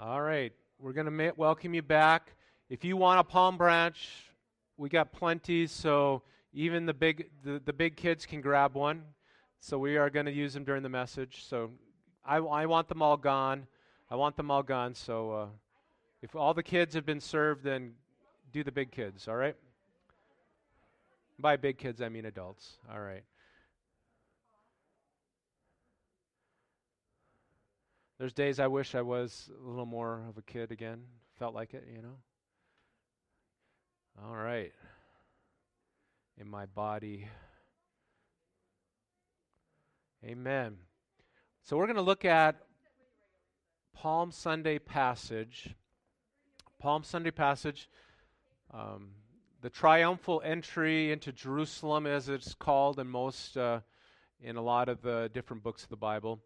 All right. We're going to ma- welcome you back. If you want a palm branch, we got plenty, so even the big the, the big kids can grab one. So we are going to use them during the message. So I, I want them all gone. I want them all gone. So uh, if all the kids have been served, then do the big kids, all right? By big kids, I mean adults. All right. There's days I wish I was a little more of a kid again. Felt like it, you know. All right. In my body. Amen. So we're going to look at Palm Sunday passage. Palm Sunday passage. Um, the triumphal entry into Jerusalem, as it's called in most, uh, in a lot of the different books of the Bible.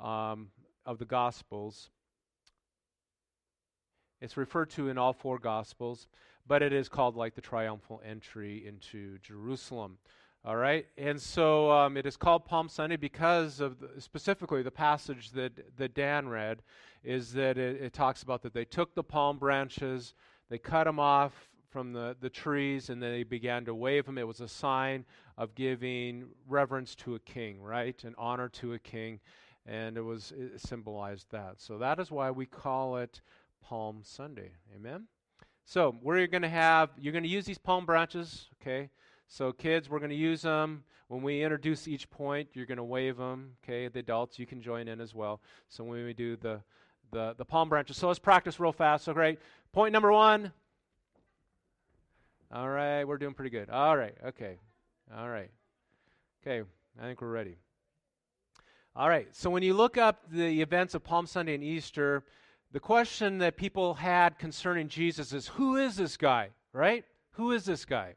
Um, of the Gospels. It's referred to in all four Gospels, but it is called like the triumphal entry into Jerusalem. All right, and so um, it is called Palm Sunday because of the, specifically the passage that that Dan read is that it, it talks about that they took the palm branches, they cut them off from the, the trees, and they began to wave them. It was a sign of giving reverence to a king, right, and honor to a king and it was it symbolized that. So that is why we call it Palm Sunday. Amen. So we're going to have you're going to use these palm branches, okay? So kids, we're going to use them when we introduce each point. You're going to wave them, okay? The adults, you can join in as well. So when we do the the the palm branches, so let's practice real fast. So great. Point number one. All right, we're doing pretty good. All right, okay, all right, okay. I think we're ready. All right, so when you look up the events of Palm Sunday and Easter, the question that people had concerning Jesus is who is this guy, right? Who is this guy?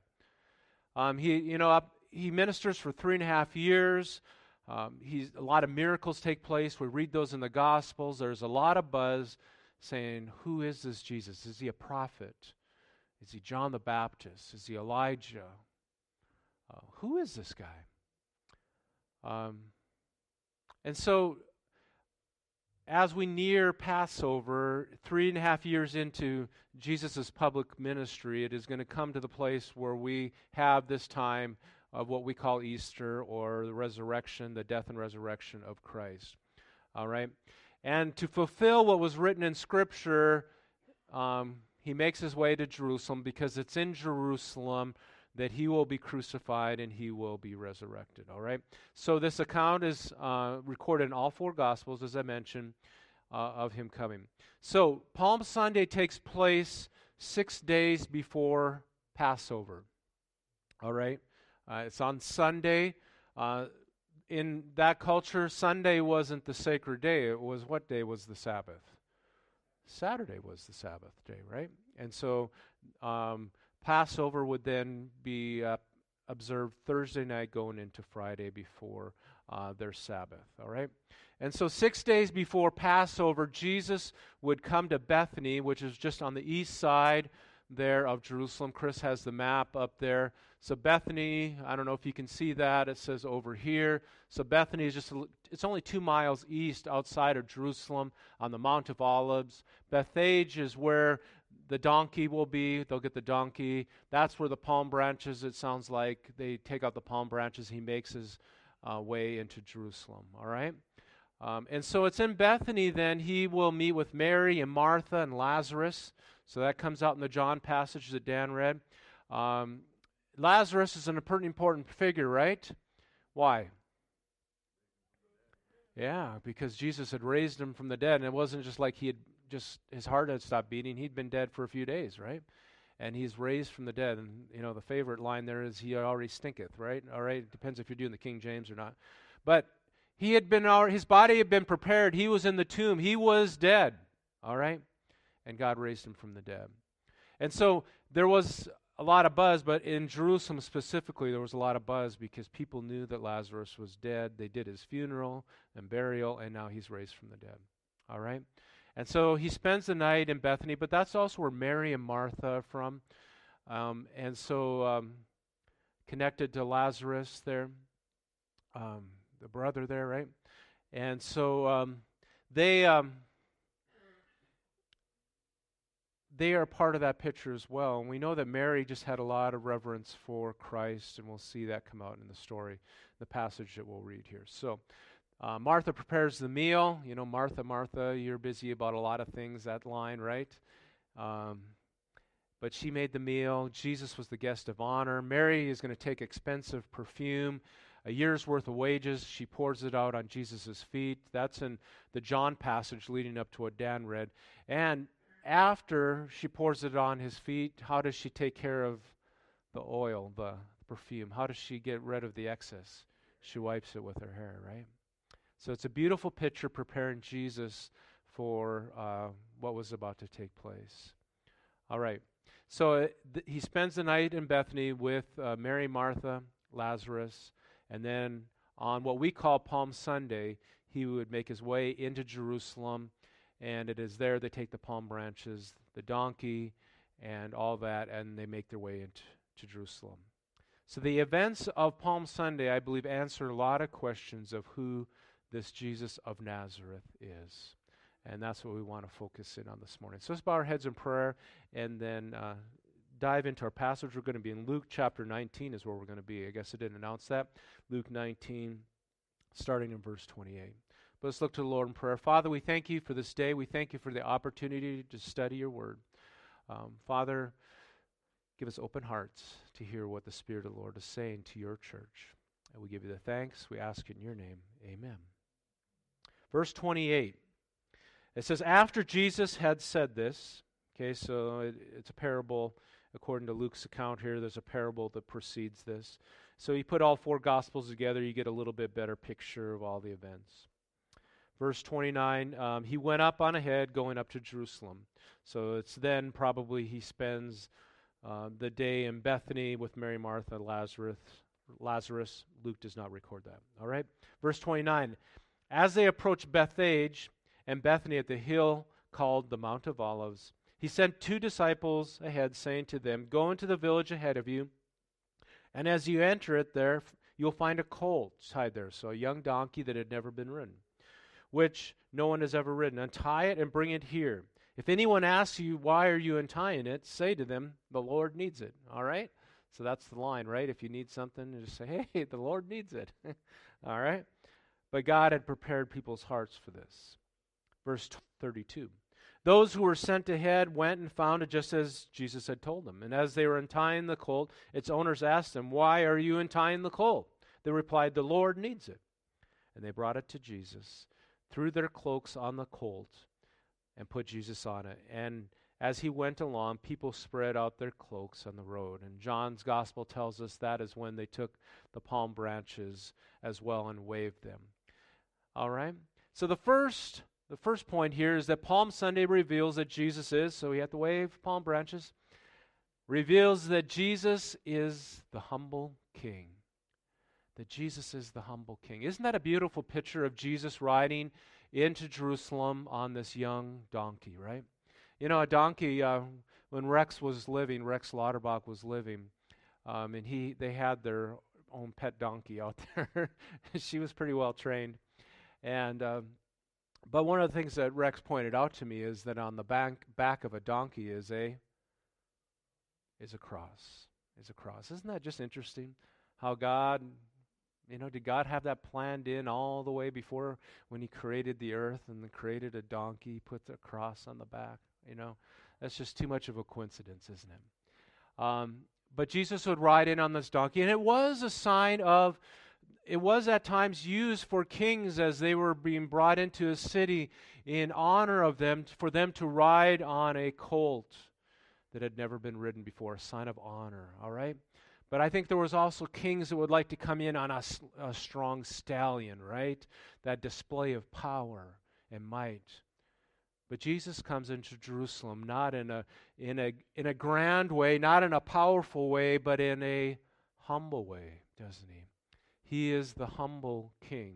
Um, he, you know, up, he ministers for three and a half years. Um, he's, a lot of miracles take place. We read those in the Gospels. There's a lot of buzz saying, Who is this Jesus? Is he a prophet? Is he John the Baptist? Is he Elijah? Uh, who is this guy? Um, and so, as we near Passover, three and a half years into Jesus' public ministry, it is going to come to the place where we have this time of what we call Easter or the resurrection, the death and resurrection of Christ. All right? And to fulfill what was written in Scripture, um, he makes his way to Jerusalem because it's in Jerusalem that he will be crucified and he will be resurrected. All right? So this account is uh, recorded in all four Gospels, as I mentioned, uh, of him coming. So Palm Sunday takes place six days before Passover. All right? Uh, it's on Sunday. Uh, in that culture, Sunday wasn't the sacred day. It was what day was the Sabbath? Saturday was the Sabbath day, right? And so um, Passover would then be uh, observed Thursday night going into Friday before uh, their Sabbath. All right? And so, six days before Passover, Jesus would come to Bethany, which is just on the east side there of Jerusalem. Chris has the map up there. So, Bethany, I don't know if you can see that. It says over here. So, Bethany is just, it's only two miles east outside of Jerusalem on the Mount of Olives. Bethphage is where the donkey will be. They'll get the donkey. That's where the palm branches, it sounds like, they take out the palm branches. He makes his uh, way into Jerusalem. All right? Um, and so it's in Bethany, then, he will meet with Mary and Martha and Lazarus. So that comes out in the John passage that Dan read. Um, Lazarus is an important figure, right? Why? Yeah, because Jesus had raised him from the dead, and it wasn't just like he had just his heart had stopped beating. He'd been dead for a few days, right? And he's raised from the dead. And you know, the favorite line there is, "He already stinketh." Right? All right. It depends if you're doing the King James or not. But he had been, his body had been prepared. He was in the tomb. He was dead. All right. And God raised him from the dead. And so there was a lot of buzz, but in Jerusalem specifically, there was a lot of buzz because people knew that Lazarus was dead. They did his funeral and burial, and now he's raised from the dead. All right? And so he spends the night in Bethany, but that's also where Mary and Martha are from. Um, and so um, connected to Lazarus there, um, the brother there, right? And so um, they, um, they are part of that picture as well. And we know that Mary just had a lot of reverence for Christ, and we'll see that come out in the story, the passage that we'll read here. So, uh, Martha prepares the meal. You know, Martha, Martha, you're busy about a lot of things, that line, right? Um, but she made the meal. Jesus was the guest of honor. Mary is going to take expensive perfume, a year's worth of wages. She pours it out on Jesus' feet. That's in the John passage leading up to what Dan read. And after she pours it on his feet, how does she take care of the oil, the perfume? How does she get rid of the excess? She wipes it with her hair, right? So it's a beautiful picture preparing Jesus for uh, what was about to take place. All right. So uh, th- he spends the night in Bethany with uh, Mary, Martha, Lazarus, and then on what we call Palm Sunday, he would make his way into Jerusalem and it is there they take the palm branches, the donkey, and all that, and they make their way into to Jerusalem. So the events of Palm Sunday, I believe, answer a lot of questions of who this Jesus of Nazareth is. And that's what we want to focus in on this morning. So let's bow our heads in prayer and then uh, dive into our passage. We're going to be in Luke chapter 19, is where we're going to be. I guess I didn't announce that. Luke 19, starting in verse 28. But let's look to the Lord in prayer. Father, we thank you for this day. We thank you for the opportunity to study your word. Um, Father, give us open hearts to hear what the Spirit of the Lord is saying to your church. And we give you the thanks. We ask in your name. Amen. Verse 28. It says, After Jesus had said this, okay, so it, it's a parable according to Luke's account here. There's a parable that precedes this. So you put all four Gospels together, you get a little bit better picture of all the events. Verse 29, um, he went up on ahead, going up to Jerusalem. So it's then probably he spends uh, the day in Bethany with Mary, Martha, Lazarus. Lazarus. Luke does not record that. All right. Verse 29. As they approached Bethphage and Bethany at the hill called the Mount of Olives, he sent two disciples ahead, saying to them, Go into the village ahead of you, and as you enter it, there you'll find a colt tied there, so a young donkey that had never been ridden which no one has ever ridden. Untie it and bring it here. If anyone asks you, why are you untying it, say to them, the Lord needs it. All right? So that's the line, right? If you need something, just say, hey, the Lord needs it. All right? But God had prepared people's hearts for this. Verse 32. Those who were sent ahead went and found it just as Jesus had told them. And as they were untying the colt, its owners asked them, Why are you untying the colt? They replied, The Lord needs it. And they brought it to Jesus threw their cloaks on the colt and put Jesus on it. And as he went along, people spread out their cloaks on the road. And John's gospel tells us that is when they took the palm branches as well and waved them. All right? So the first the first point here is that Palm Sunday reveals that Jesus is, so we have to wave palm branches, reveals that Jesus is the humble king that Jesus is the humble king. Isn't that a beautiful picture of Jesus riding into Jerusalem on this young donkey, right? You know, a donkey, uh, when Rex was living, Rex Lauterbach was living, um, and he they had their own pet donkey out there. she was pretty well trained. And um, but one of the things that Rex pointed out to me is that on the back back of a donkey is a is a cross. Is a cross. Isn't that just interesting? How God you know, did God have that planned in all the way before when He created the earth and created a donkey, put the cross on the back? You know, that's just too much of a coincidence, isn't it? Um, but Jesus would ride in on this donkey, and it was a sign of, it was at times used for kings as they were being brought into a city in honor of them, for them to ride on a colt that had never been ridden before, a sign of honor, all right? But I think there was also kings that would like to come in on a, a strong stallion, right? That display of power and might. But Jesus comes into Jerusalem not in a, in, a, in a grand way, not in a powerful way, but in a humble way, doesn't he? He is the humble king.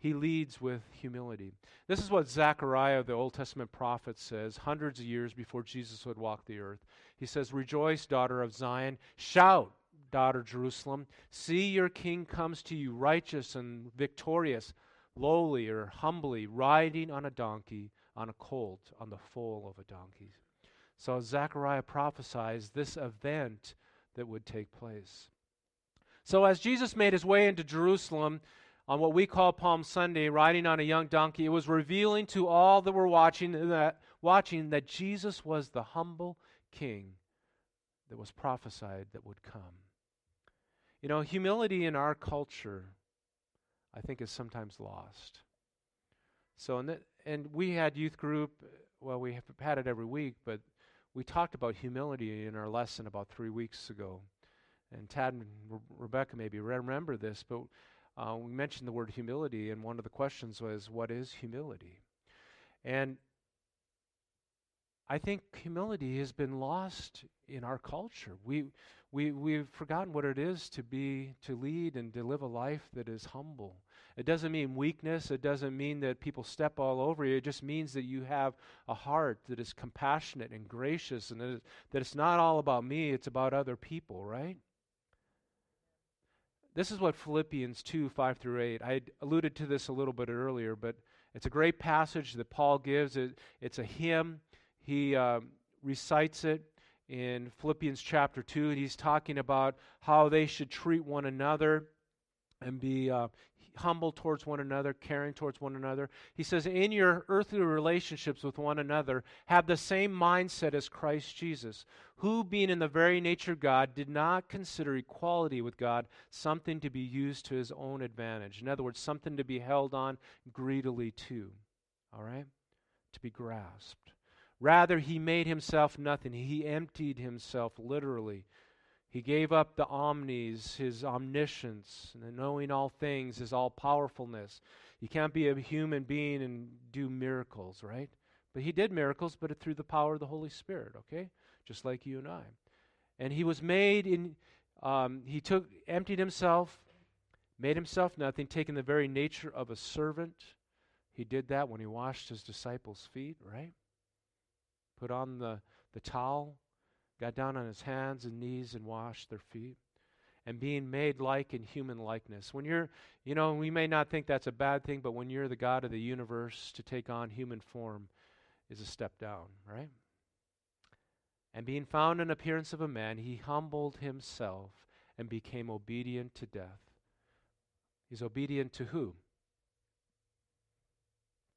He leads with humility. This is what Zechariah, the Old Testament prophet, says hundreds of years before Jesus would walk the earth. He says, Rejoice, daughter of Zion. Shout, daughter Jerusalem. See, your king comes to you, righteous and victorious, lowly or humbly, riding on a donkey, on a colt, on the foal of a donkey. So Zechariah prophesies this event that would take place. So as Jesus made his way into Jerusalem on what we call Palm Sunday, riding on a young donkey, it was revealing to all that were watching that, watching that Jesus was the humble king that was prophesied that would come. You know, humility in our culture, I think, is sometimes lost. So, and, and we had youth group, well, we have had it every week, but we talked about humility in our lesson about three weeks ago. And Tad and Re- Rebecca maybe remember this, but uh, we mentioned the word humility, and one of the questions was, What is humility? And I think humility has been lost in our culture. We, we, we've forgotten what it is to be, to lead and to live a life that is humble. It doesn't mean weakness. It doesn't mean that people step all over you. It just means that you have a heart that is compassionate and gracious and that, that it's not all about me, it's about other people, right? This is what Philippians 2 5 through 8. I alluded to this a little bit earlier, but it's a great passage that Paul gives. It, it's a hymn he um, recites it in Philippians chapter 2, and he's talking about how they should treat one another and be uh, humble towards one another, caring towards one another. He says, In your earthly relationships with one another, have the same mindset as Christ Jesus, who, being in the very nature of God, did not consider equality with God something to be used to his own advantage. In other words, something to be held on greedily to. All right? To be grasped. Rather, he made himself nothing. He emptied himself literally. He gave up the omnis, his omniscience, and knowing all things, his all powerfulness. You can't be a human being and do miracles, right? But he did miracles, but through the power of the Holy Spirit, okay? Just like you and I. And he was made in, um, he took, emptied himself, made himself nothing, taking the very nature of a servant. He did that when he washed his disciples' feet, right? put on the, the towel, got down on his hands and knees and washed their feet. And being made like in human likeness. When you're, you know, we may not think that's a bad thing, but when you're the God of the universe, to take on human form is a step down, right? And being found in appearance of a man, he humbled himself and became obedient to death. He's obedient to who?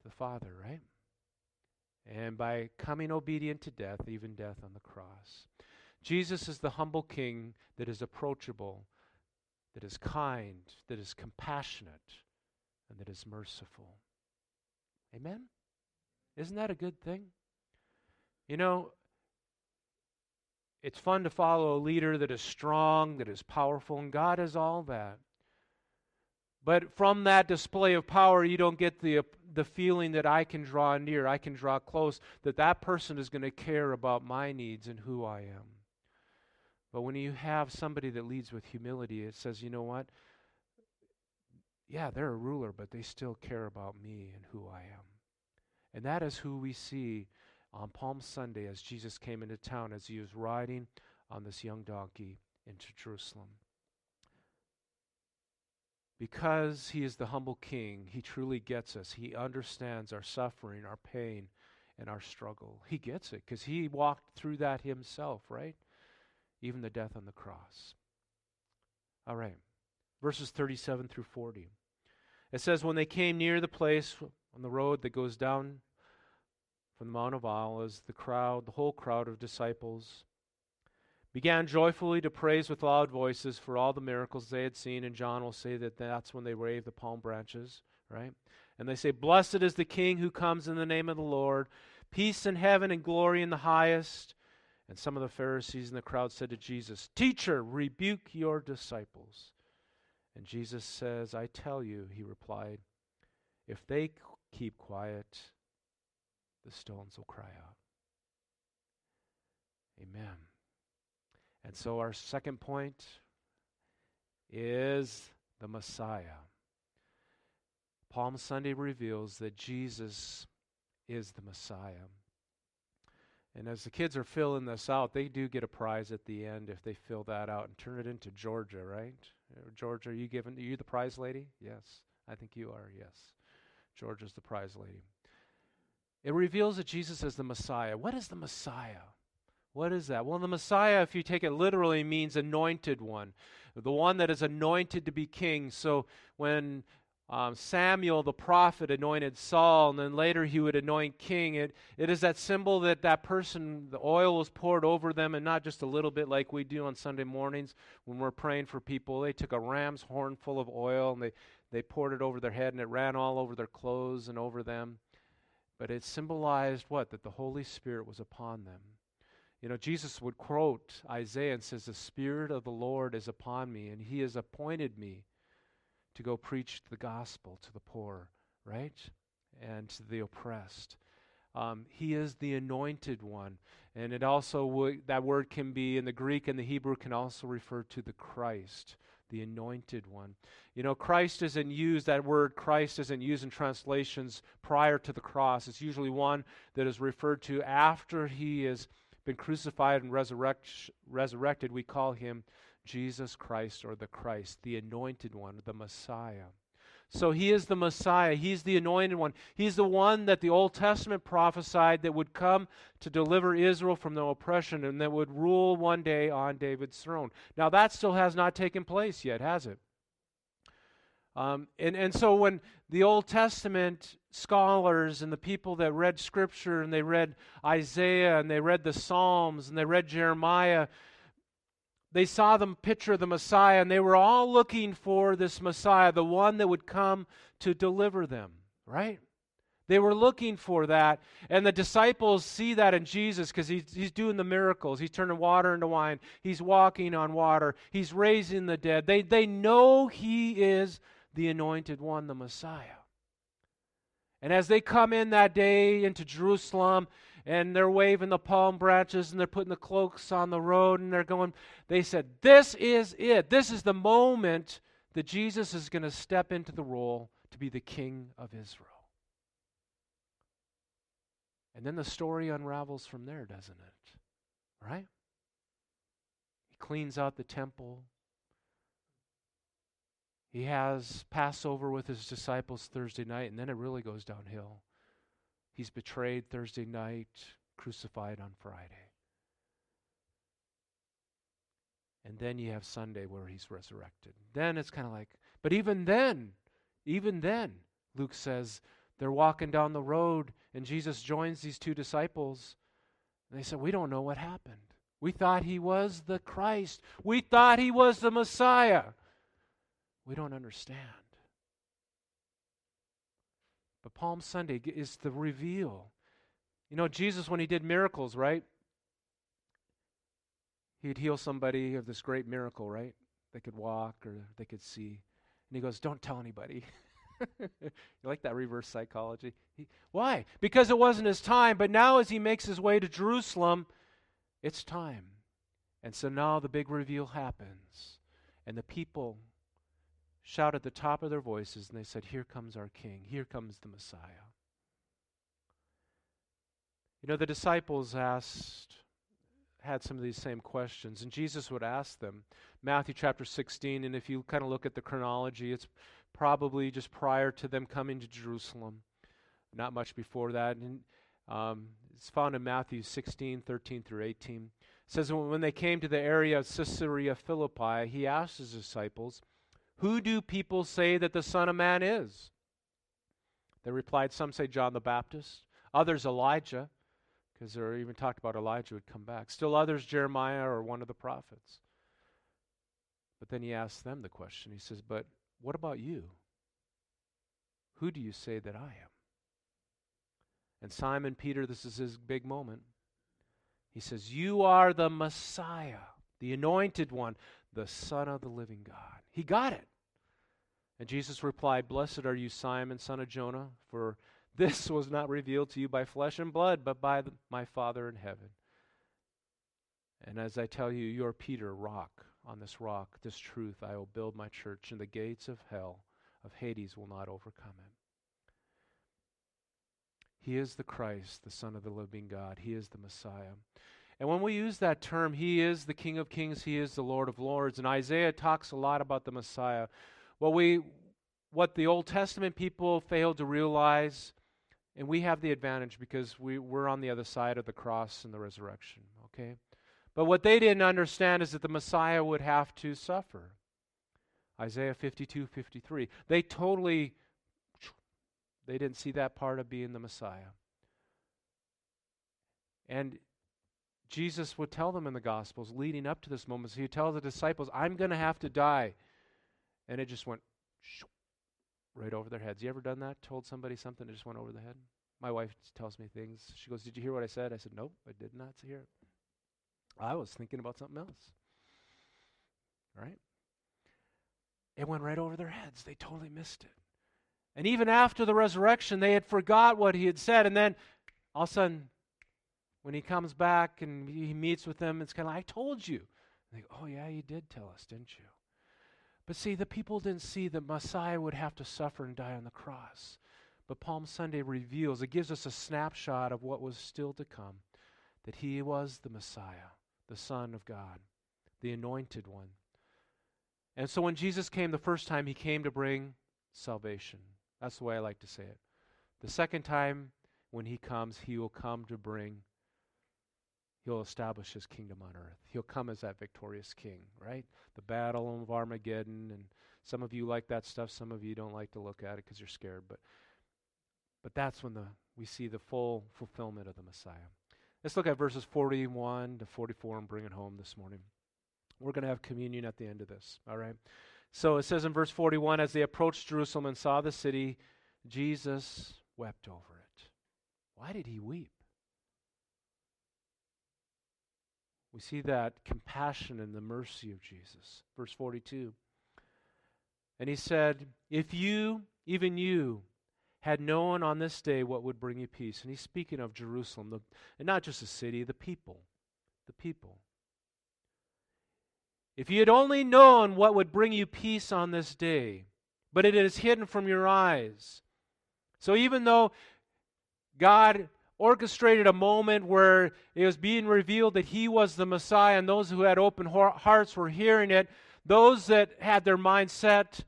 The Father, right? and by coming obedient to death, even death on the cross. Jesus is the humble king that is approachable, that is kind, that is compassionate, and that is merciful. Amen? Isn't that a good thing? You know, it's fun to follow a leader that is strong, that is powerful, and God is all that. But from that display of power, you don't get the, the feeling that I can draw near, I can draw close, that that person is going to care about my needs and who I am. But when you have somebody that leads with humility, it says, you know what? Yeah, they're a ruler, but they still care about me and who I am. And that is who we see on Palm Sunday as Jesus came into town, as he was riding on this young donkey into Jerusalem. Because he is the humble king, he truly gets us. He understands our suffering, our pain, and our struggle. He gets it because he walked through that himself, right? Even the death on the cross. All right. Verses 37 through 40. It says, When they came near the place on the road that goes down from the Mount of Olives, the crowd, the whole crowd of disciples, began joyfully to praise with loud voices for all the miracles they had seen. And John will say that that's when they wave the palm branches, right? And they say, Blessed is the King who comes in the name of the Lord, peace in heaven and glory in the highest. And some of the Pharisees in the crowd said to Jesus, Teacher, rebuke your disciples. And Jesus says, I tell you, he replied, if they keep quiet, the stones will cry out. Amen. And so our second point is the Messiah. Palm Sunday reveals that Jesus is the Messiah. And as the kids are filling this out, they do get a prize at the end if they fill that out and turn it into Georgia, right? Uh, Georgia, are you giving are you the prize lady? Yes. I think you are, yes. Georgia's the prize lady. It reveals that Jesus is the Messiah. What is the Messiah? What is that? Well, the Messiah, if you take it literally, means anointed one, the one that is anointed to be king. So when um, Samuel the prophet anointed Saul, and then later he would anoint king. It, it is that symbol that that person, the oil was poured over them, and not just a little bit like we do on Sunday mornings when we're praying for people. They took a ram's horn full of oil and they, they poured it over their head, and it ran all over their clothes and over them. But it symbolized what? That the Holy Spirit was upon them. You know, Jesus would quote Isaiah and says, The Spirit of the Lord is upon me, and He has appointed me to go preach the gospel to the poor, right? And to the oppressed. Um, he is the anointed one. And it also, that word can be in the Greek and the Hebrew can also refer to the Christ, the anointed one. You know, Christ isn't used, that word Christ isn't used in translations prior to the cross. It's usually one that is referred to after he has been crucified and resurrect, resurrected. We call him Jesus Christ or the Christ, the anointed one, the Messiah. So he is the Messiah. He's the anointed one. He's the one that the Old Testament prophesied that would come to deliver Israel from the oppression and that would rule one day on David's throne. Now, that still has not taken place yet, has it? Um, and, and so when the Old Testament scholars and the people that read Scripture and they read Isaiah and they read the Psalms and they read Jeremiah, they saw the picture of the Messiah, and they were all looking for this Messiah, the one that would come to deliver them, right? They were looking for that. And the disciples see that in Jesus because he's, he's doing the miracles. He's turning water into wine. He's walking on water. He's raising the dead. They, they know he is the anointed one, the Messiah. And as they come in that day into Jerusalem, and they're waving the palm branches and they're putting the cloaks on the road and they're going, they said, This is it. This is the moment that Jesus is going to step into the role to be the king of Israel. And then the story unravels from there, doesn't it? Right? He cleans out the temple. He has Passover with his disciples Thursday night, and then it really goes downhill. He's betrayed Thursday night, crucified on Friday. And then you have Sunday where he's resurrected. Then it's kind of like, but even then, even then, Luke says, they're walking down the road and Jesus joins these two disciples. And they said, We don't know what happened. We thought he was the Christ, we thought he was the Messiah. We don't understand. But Palm Sunday is the reveal. You know, Jesus, when he did miracles, right? He'd heal somebody of this great miracle, right? They could walk or they could see. And he goes, Don't tell anybody. you like that reverse psychology? He, why? Because it wasn't his time. But now, as he makes his way to Jerusalem, it's time. And so now the big reveal happens. And the people shout at the top of their voices and they said, Here comes our King, here comes the Messiah. You know, the disciples asked, had some of these same questions, and Jesus would ask them. Matthew chapter 16, and if you kind of look at the chronology, it's probably just prior to them coming to Jerusalem, not much before that. And um, it's found in Matthew 16, 13 through 18. It says, When they came to the area of Caesarea Philippi, he asked his disciples, who do people say that the Son of Man is? They replied, Some say John the Baptist, others Elijah, because they're even talked about Elijah would come back. Still others, Jeremiah or one of the prophets. But then he asks them the question. He says, But what about you? Who do you say that I am? And Simon Peter, this is his big moment. He says, You are the Messiah, the anointed one, the Son of the living God. He got it. And Jesus replied, Blessed are you, Simon, son of Jonah, for this was not revealed to you by flesh and blood, but by the, my Father in heaven. And as I tell you, you are Peter, rock. On this rock, this truth, I will build my church, and the gates of hell, of Hades, will not overcome it. He is the Christ, the Son of the living God. He is the Messiah. And when we use that term, He is the King of Kings, He is the Lord of Lords. And Isaiah talks a lot about the Messiah. What we what the Old Testament people failed to realize, and we have the advantage because we, we're on the other side of the cross and the resurrection, Okay? But what they didn't understand is that the Messiah would have to suffer. Isaiah 52, 53. They totally, they didn't see that part of being the Messiah. And Jesus would tell them in the Gospels leading up to this moment. So he'd tell the disciples, I'm going to have to die. And it just went right over their heads. You ever done that? Told somebody something that just went over the head? My wife tells me things. She goes, Did you hear what I said? I said, Nope, I did not hear it. I was thinking about something else. Right? It went right over their heads. They totally missed it. And even after the resurrection, they had forgot what he had said. And then all of a sudden, when he comes back and he meets with them, it's kind of like, I told you. And they go, Oh, yeah, you did tell us, didn't you? But see, the people didn't see that Messiah would have to suffer and die on the cross. But Palm Sunday reveals, it gives us a snapshot of what was still to come that he was the Messiah, the Son of God, the anointed one. And so when Jesus came the first time, he came to bring salvation. That's the way I like to say it. The second time, when he comes, he will come to bring He'll establish his kingdom on earth. He'll come as that victorious king, right? The battle of Armageddon, and some of you like that stuff. Some of you don't like to look at it because you're scared. But, but that's when the we see the full fulfillment of the Messiah. Let's look at verses 41 to 44 and bring it home this morning. We're going to have communion at the end of this, all right? So it says in verse 41 as they approached Jerusalem and saw the city, Jesus wept over it. Why did he weep? We see that compassion and the mercy of Jesus. Verse 42. And he said, If you, even you, had known on this day what would bring you peace. And he's speaking of Jerusalem, the, and not just the city, the people. The people. If you had only known what would bring you peace on this day, but it is hidden from your eyes. So even though God orchestrated a moment where it was being revealed that he was the Messiah, and those who had open hearts were hearing it. Those that had their mind set,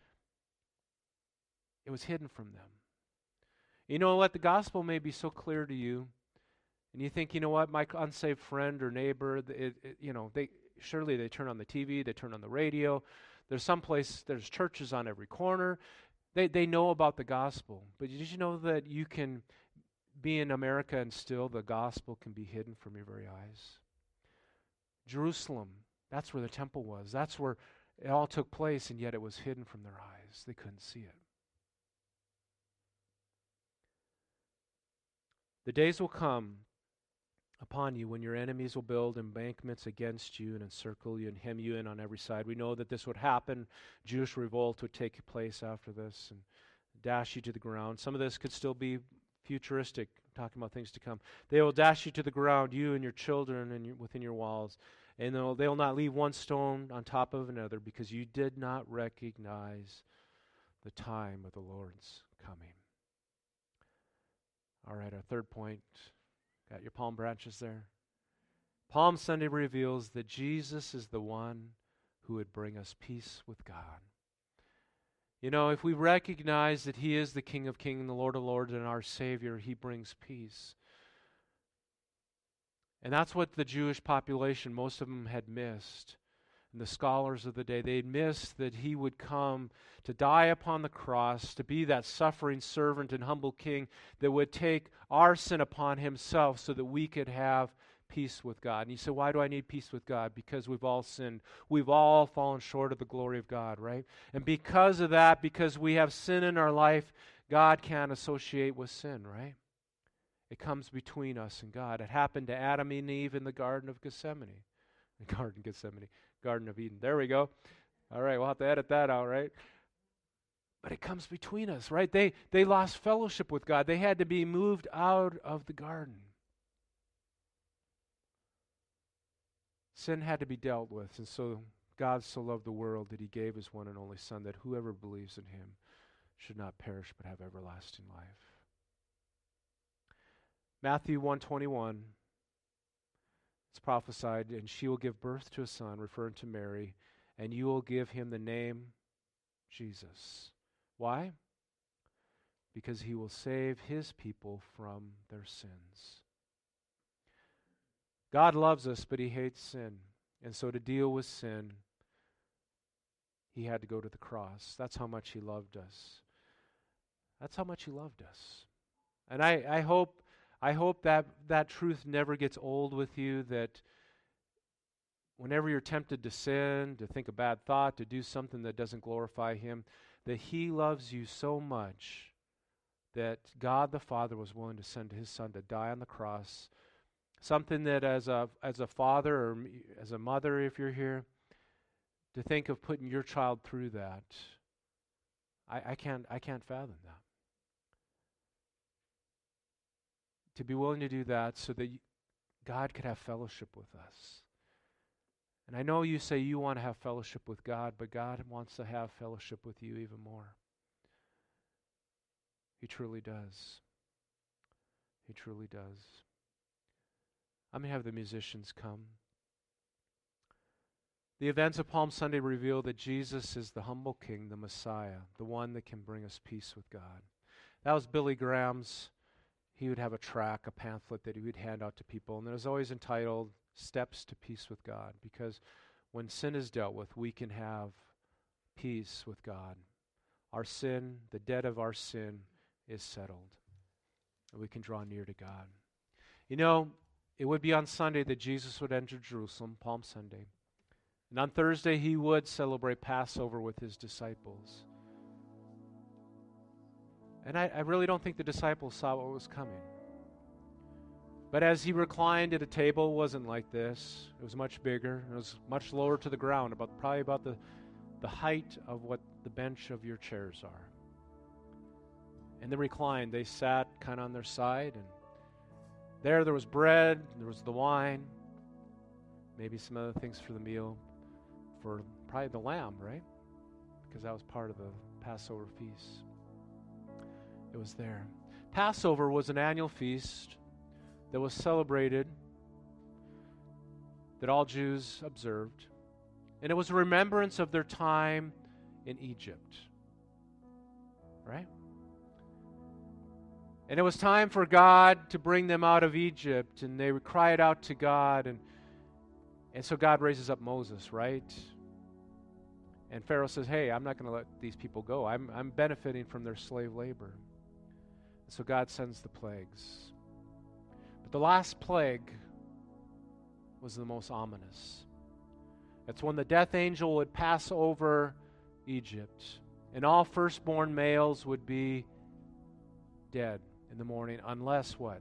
it was hidden from them. You know what? The gospel may be so clear to you, and you think, you know what, my unsaved friend or neighbor, it, it, you know, they surely they turn on the TV, they turn on the radio. There's some place, there's churches on every corner. They, they know about the gospel. But did you know that you can be in America and still the gospel can be hidden from your very eyes. Jerusalem, that's where the temple was. That's where it all took place, and yet it was hidden from their eyes. They couldn't see it. The days will come upon you when your enemies will build embankments against you and encircle you and hem you in on every side. We know that this would happen. Jewish revolt would take place after this and dash you to the ground. Some of this could still be futuristic, talking about things to come. They will dash you to the ground, you and your children, and your, within your walls, and they'll, they will not leave one stone on top of another because you did not recognize the time of the Lord's coming. All right, our third point. Got your palm branches there? Palm Sunday reveals that Jesus is the one who would bring us peace with God. You know, if we recognize that He is the King of Kings, and the Lord of Lords, and our Savior, He brings peace. And that's what the Jewish population, most of them had missed. And the scholars of the day, they'd missed that He would come to die upon the cross, to be that suffering servant and humble King that would take our sin upon Himself so that we could have peace with God. And you say, why do I need peace with God? Because we've all sinned. We've all fallen short of the glory of God, right? And because of that, because we have sin in our life, God can't associate with sin, right? It comes between us and God. It happened to Adam and Eve in the Garden of Gethsemane. The Garden of Gethsemane. Garden of Eden. There we go. All right, we'll have to edit that out, right? But it comes between us, right? They they lost fellowship with God. They had to be moved out of the garden. Sin had to be dealt with, and so God so loved the world that he gave his one and only Son, that whoever believes in him should not perish but have everlasting life. Matthew 121 it's prophesied, and she will give birth to a son, referring to Mary, and you will give him the name Jesus. Why? Because he will save his people from their sins. God loves us, but He hates sin. And so to deal with sin, He had to go to the cross. That's how much He loved us. That's how much He loved us. And I, I hope I hope that that truth never gets old with you that whenever you're tempted to sin, to think a bad thought, to do something that doesn't glorify Him, that He loves you so much that God the Father was willing to send His Son to die on the cross. Something that, as a, as a father or as a mother, if you're here, to think of putting your child through that, I, I, can't, I can't fathom that. To be willing to do that so that God could have fellowship with us. And I know you say you want to have fellowship with God, but God wants to have fellowship with you even more. He truly does. He truly does. I'm going to have the musicians come. The events of Palm Sunday reveal that Jesus is the humble king, the Messiah, the one that can bring us peace with God. That was Billy Graham's. He would have a track, a pamphlet that he would hand out to people, and it was always entitled steps to peace with God because when sin is dealt with, we can have peace with God. Our sin, the debt of our sin, is settled. And we can draw near to God. You know, it would be on Sunday that Jesus would enter Jerusalem, Palm Sunday. And on Thursday, he would celebrate Passover with his disciples. And I, I really don't think the disciples saw what was coming. But as he reclined at a table, it wasn't like this. It was much bigger. It was much lower to the ground, about probably about the, the height of what the bench of your chairs are. And they reclined. They sat kind of on their side, and there there was bread, there was the wine, maybe some other things for the meal, for probably the lamb, right? Because that was part of the Passover feast. It was there. Passover was an annual feast that was celebrated, that all Jews observed. And it was a remembrance of their time in Egypt. Right? And it was time for God to bring them out of Egypt, and they cried out to God, and, and so God raises up Moses, right? And Pharaoh says, Hey, I'm not going to let these people go. I'm, I'm benefiting from their slave labor. And so God sends the plagues. But the last plague was the most ominous. It's when the death angel would pass over Egypt, and all firstborn males would be dead in the morning, unless what?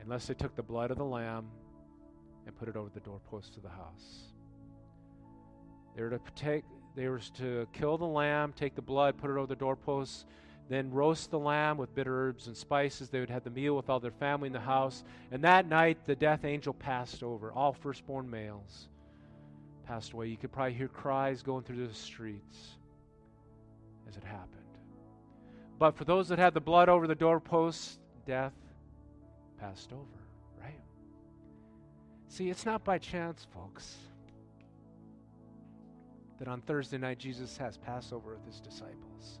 Unless they took the blood of the lamb and put it over the doorpost of the house. They were to take, they were to kill the lamb, take the blood, put it over the doorpost, then roast the lamb with bitter herbs and spices. They would have the meal with all their family in the house. And that night, the death angel passed over. All firstborn males passed away. You could probably hear cries going through the streets as it happened. But for those that had the blood over the doorposts, death passed over, right? See, it's not by chance, folks, that on Thursday night Jesus has Passover with his disciples.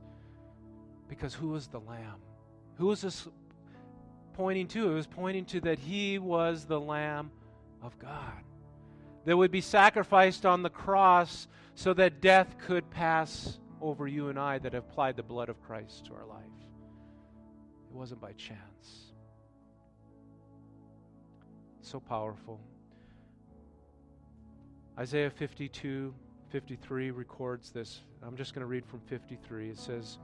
Because who was the Lamb? Who was this pointing to? It was pointing to that he was the Lamb of God that would be sacrificed on the cross so that death could pass over you and I that have applied the blood of Christ to our life. It wasn't by chance. So powerful. Isaiah 52, 53 records this. I'm just going to read from 53. It says,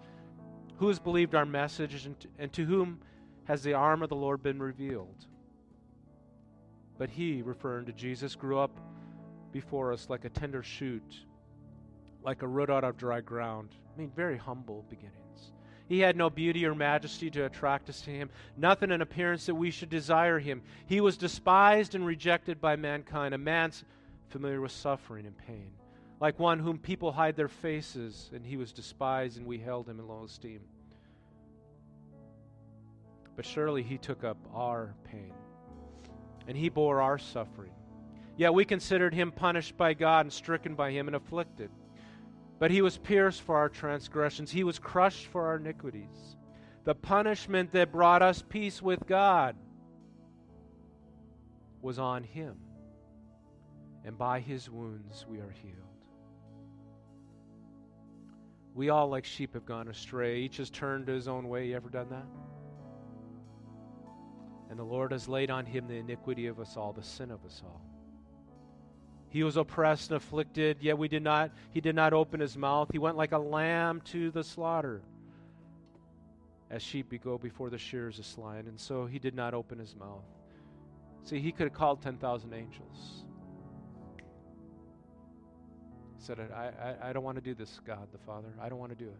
who has believed our message, and to, whom has the arm of the Lord been revealed? But he, referring to Jesus, grew up before us like a tender shoot, like a root out of dry ground. I mean, very humble beginnings. He had no beauty or majesty to attract us to him, nothing in appearance that we should desire him. He was despised and rejected by mankind, a man familiar with suffering and pain like one whom people hide their faces, and he was despised, and we held him in low esteem. But surely he took up our pain, and he bore our suffering. Yet we considered him punished by God and stricken by him and afflicted. But he was pierced for our transgressions, he was crushed for our iniquities. The punishment that brought us peace with God was on him, and by his wounds we are healed. We all, like sheep, have gone astray. Each has turned to his own way. You ever done that? And the Lord has laid on him the iniquity of us all, the sin of us all. He was oppressed and afflicted, yet we did not he did not open his mouth. He went like a lamb to the slaughter. As sheep we go before the shears of swine, and so he did not open his mouth. See, he could have called 10,000 angels. He said, I, I, I don't want to do this, God the Father. I don't want to do it.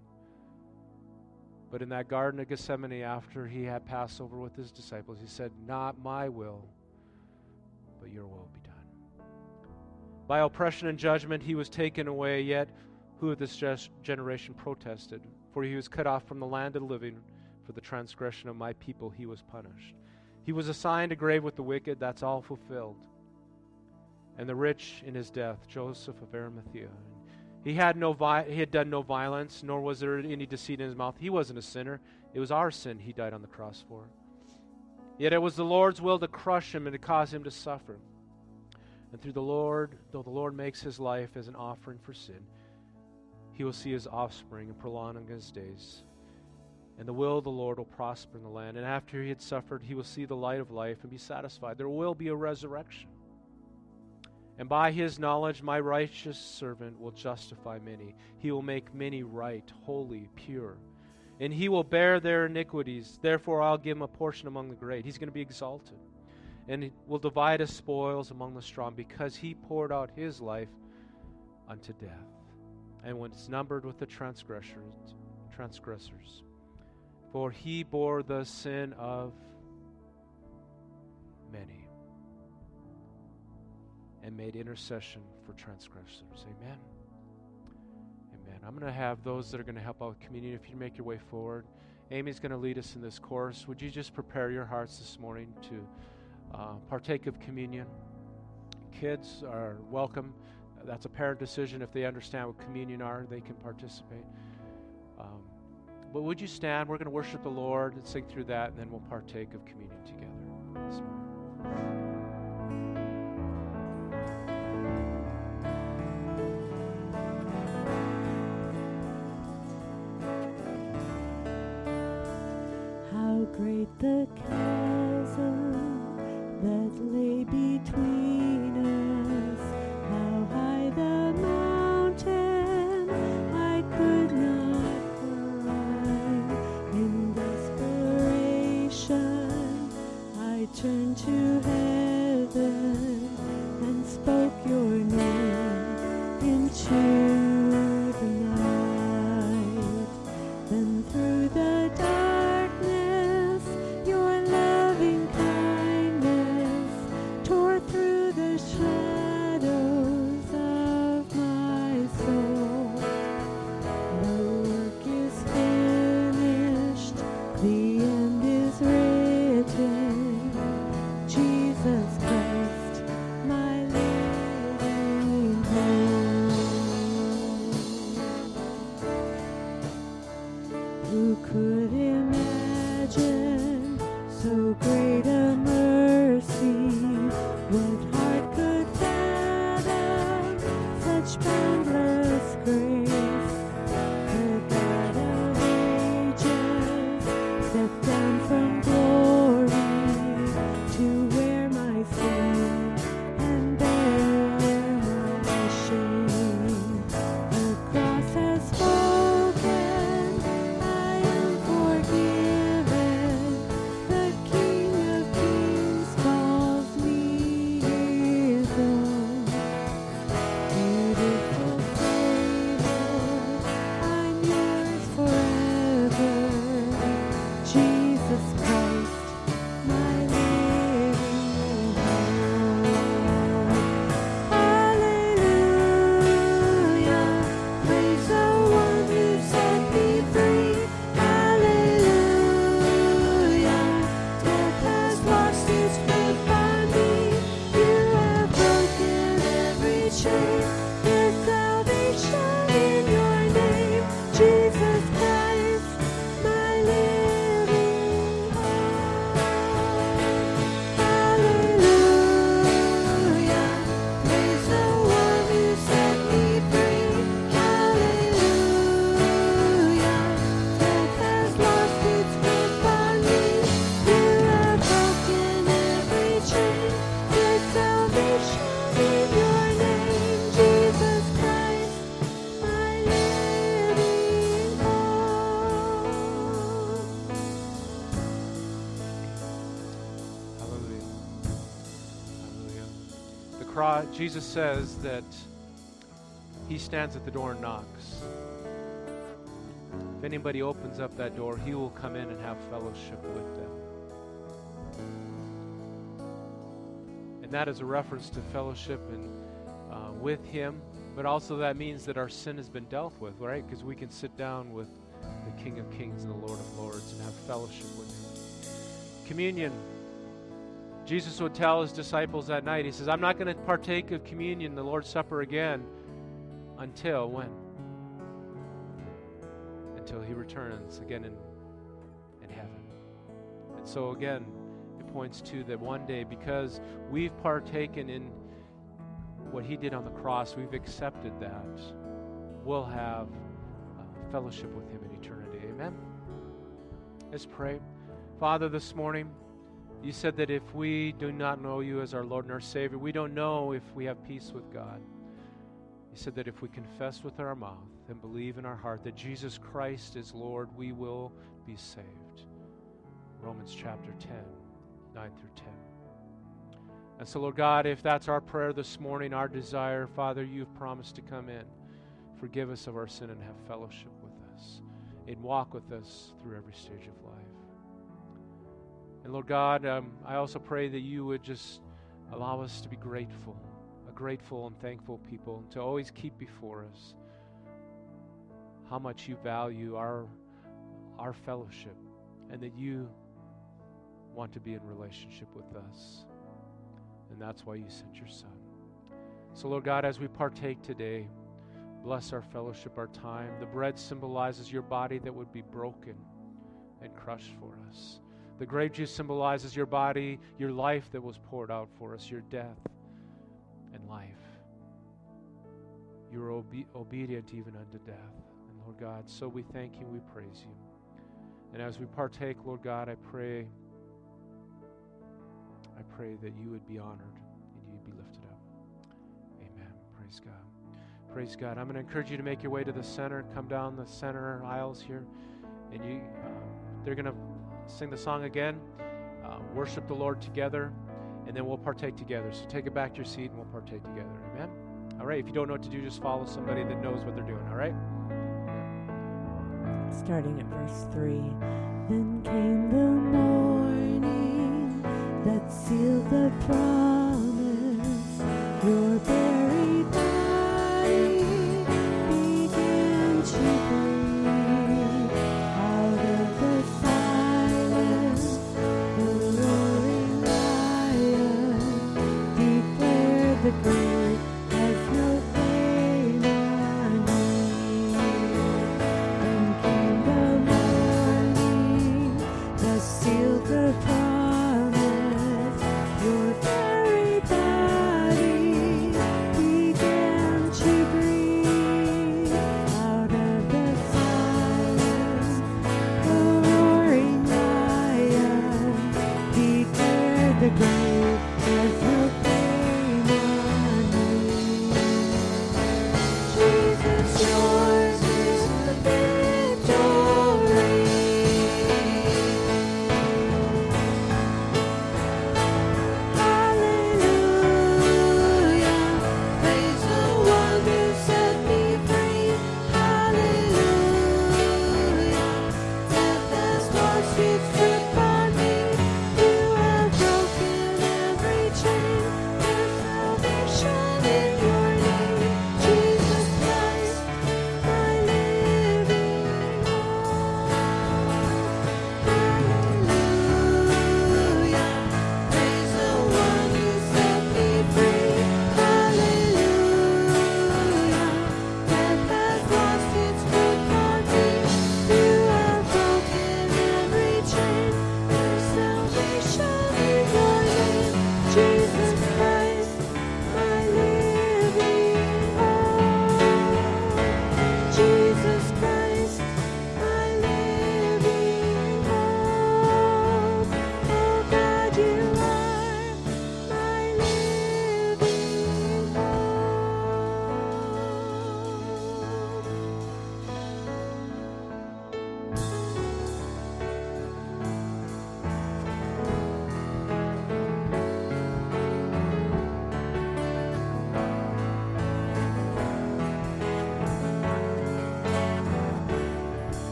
But in that Garden of Gethsemane, after he had Passover with his disciples, he said, Not my will, but your will be done. By oppression and judgment he was taken away, yet who of this generation protested? For he was cut off from the land of the living. For the transgression of my people he was punished. He was assigned a grave with the wicked, that's all fulfilled. And the rich in his death, Joseph of Arimathea. He had, no vi- he had done no violence, nor was there any deceit in his mouth. He wasn't a sinner. It was our sin he died on the cross for. Yet it was the Lord's will to crush him and to cause him to suffer. And through the Lord, though the Lord makes his life as an offering for sin, he will see his offspring and prolong his days. And the will of the Lord will prosper in the land. And after he had suffered, he will see the light of life and be satisfied. There will be a resurrection. And by his knowledge, my righteous servant will justify many. He will make many right, holy, pure. And he will bear their iniquities. Therefore, I'll give him a portion among the great. He's going to be exalted. And will divide his spoils among the strong because he poured out his life unto death. And was numbered with the transgressors, transgressors. For he bore the sin of many and made intercession for transgressors. Amen. Amen. I'm going to have those that are going to help out with communion. If you make your way forward, Amy's going to lead us in this course. Would you just prepare your hearts this morning to uh, partake of communion? Kids are welcome. That's a parent decision. If they understand what communion are, they can participate. Um, but would you stand? We're going to worship the Lord and sing through that, and then we'll partake of communion together King Jesus says that he stands at the door and knocks. If anybody opens up that door, he will come in and have fellowship with them. And that is a reference to fellowship and uh, with him, but also that means that our sin has been dealt with, right? Because we can sit down with the King of Kings and the Lord of Lords and have fellowship with him. Communion. Jesus would tell his disciples that night, he says, I'm not going to partake of communion, the Lord's Supper again, until when? Until he returns again in, in heaven. And so, again, it points to that one day, because we've partaken in what he did on the cross, we've accepted that, we'll have uh, fellowship with him in eternity. Amen? Let's pray. Father, this morning, you said that if we do not know you as our Lord and our Savior, we don't know if we have peace with God. You said that if we confess with our mouth and believe in our heart that Jesus Christ is Lord, we will be saved. Romans chapter 10, 9 through 10. And so, Lord God, if that's our prayer this morning, our desire, Father, you've promised to come in, forgive us of our sin, and have fellowship with us, and walk with us through every stage of life. And Lord God, um, I also pray that you would just allow us to be grateful, a grateful and thankful people, and to always keep before us how much you value our, our fellowship and that you want to be in relationship with us. And that's why you sent your Son. So, Lord God, as we partake today, bless our fellowship, our time. The bread symbolizes your body that would be broken and crushed for us. The grape juice symbolizes your body, your life that was poured out for us, your death and life. You were obe- obedient even unto death. And Lord God, so we thank you, we praise you. And as we partake, Lord God, I pray, I pray that you would be honored and you'd be lifted up. Amen. Praise God. Praise God. I'm going to encourage you to make your way to the center, come down the center aisles here, and you, uh, they're going to sing the song again, uh, worship the Lord together, and then we'll partake together. So take it back to your seat and we'll partake together. Amen? All right, if you don't know what to do, just follow somebody that knows what they're doing, all right? starting at verse 3. Then came the morning that sealed the promise. Your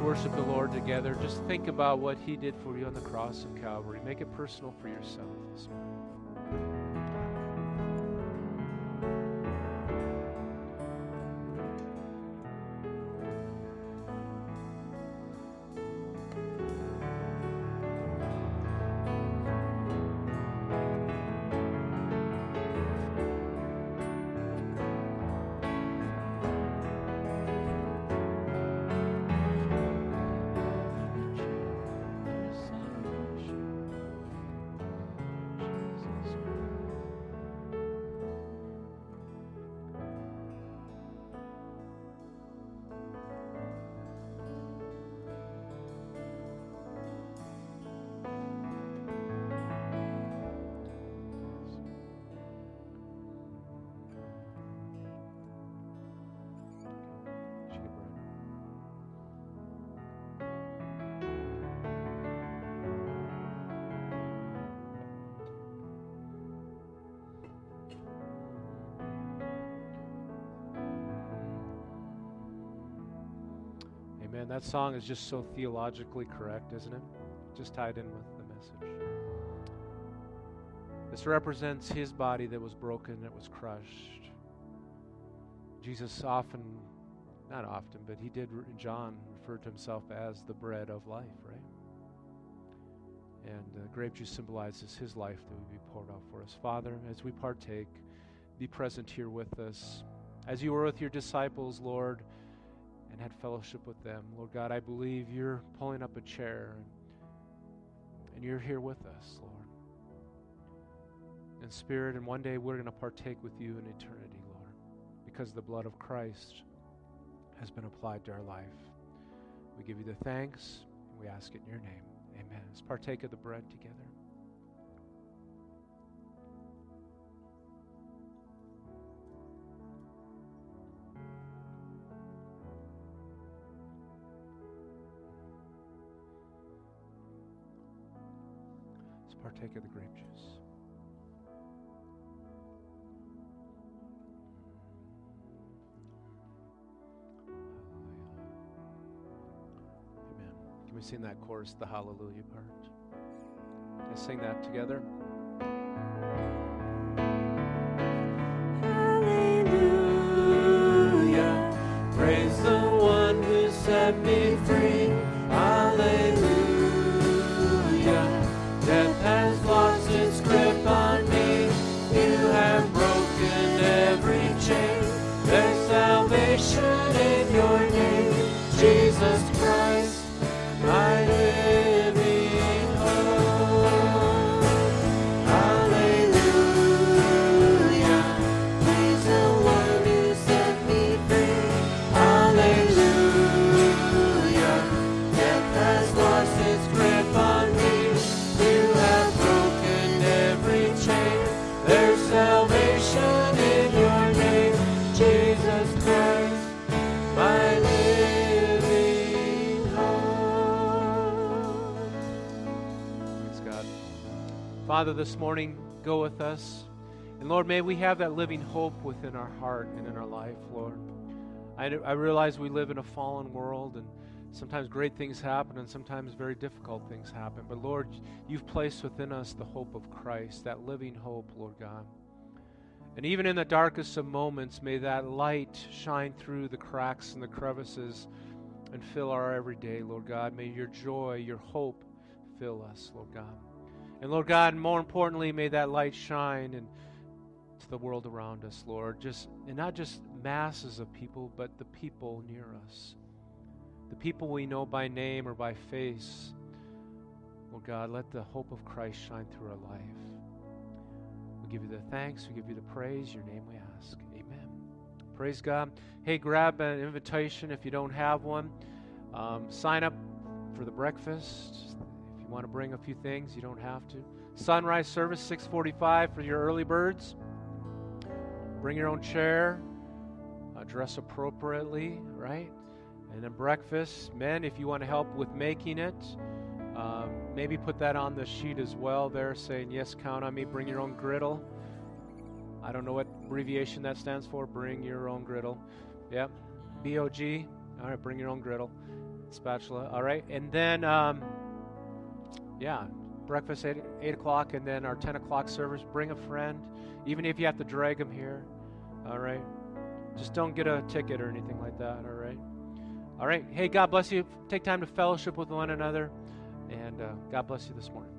worship the Lord together. Just think about what He did for you on the cross of Calvary. Make it personal for yourself this morning. That song is just so theologically correct, isn't it? Just tied in with the message. This represents his body that was broken, that was crushed. Jesus often, not often, but he did, John referred to himself as the bread of life, right? And uh, grape juice symbolizes his life that would be poured out for us. Father, as we partake, be present here with us. As you were with your disciples, Lord, and had fellowship with them, Lord God, I believe you're pulling up a chair and, you're here with us, Lord. In spirit, and one day we're going to partake with you in eternity, Lord, because the blood of Christ has been applied to our life. We give you the thanks, and we ask it in your name. Amen. Let's partake of the bread together. Partake of the grape juice. Amen. Can we sing that chorus, the hallelujah part? Let's sing that together. Father, this morning, go with us. And Lord, may we have that living hope within our heart and in our life, Lord. I, I realize we live in a fallen world and sometimes great things happen and sometimes very difficult things happen. But Lord, you've placed within us the hope of Christ, that living hope, Lord God. And even in the darkest of moments, may that light shine through the cracks and the crevices and fill our everyday, Lord God. May your joy, your hope fill us, Lord God. And Lord God, more importantly, may that light shine and to the world around us, Lord. Just and not just masses of people, but the people near us. The people we know by name or by face. Lord God, let the hope of Christ shine through our life. We give you the thanks, we give you the praise, your name we ask. Amen. Praise God. Hey, grab an invitation if you don't have one. Um, sign up for the breakfast. You want to bring a few things, you don't have to. Sunrise service 6:45 for your early birds. Bring your own chair. Uh, dress appropriately, right? And then breakfast, men, if you want to help with making it, um, maybe put that on the sheet as well. There, saying yes, count on me. Bring your own griddle. I don't know what abbreviation that stands for. Bring your own griddle. Yep. BOG. All right, bring your own griddle. spatula. All right, and then um, yeah, breakfast at eight o'clock, and then our ten o'clock service. Bring a friend, even if you have to drag them here. All right, just don't get a ticket or anything like that. All right, all right. Hey, God bless you. Take time to fellowship with one another, and uh, God bless you this morning.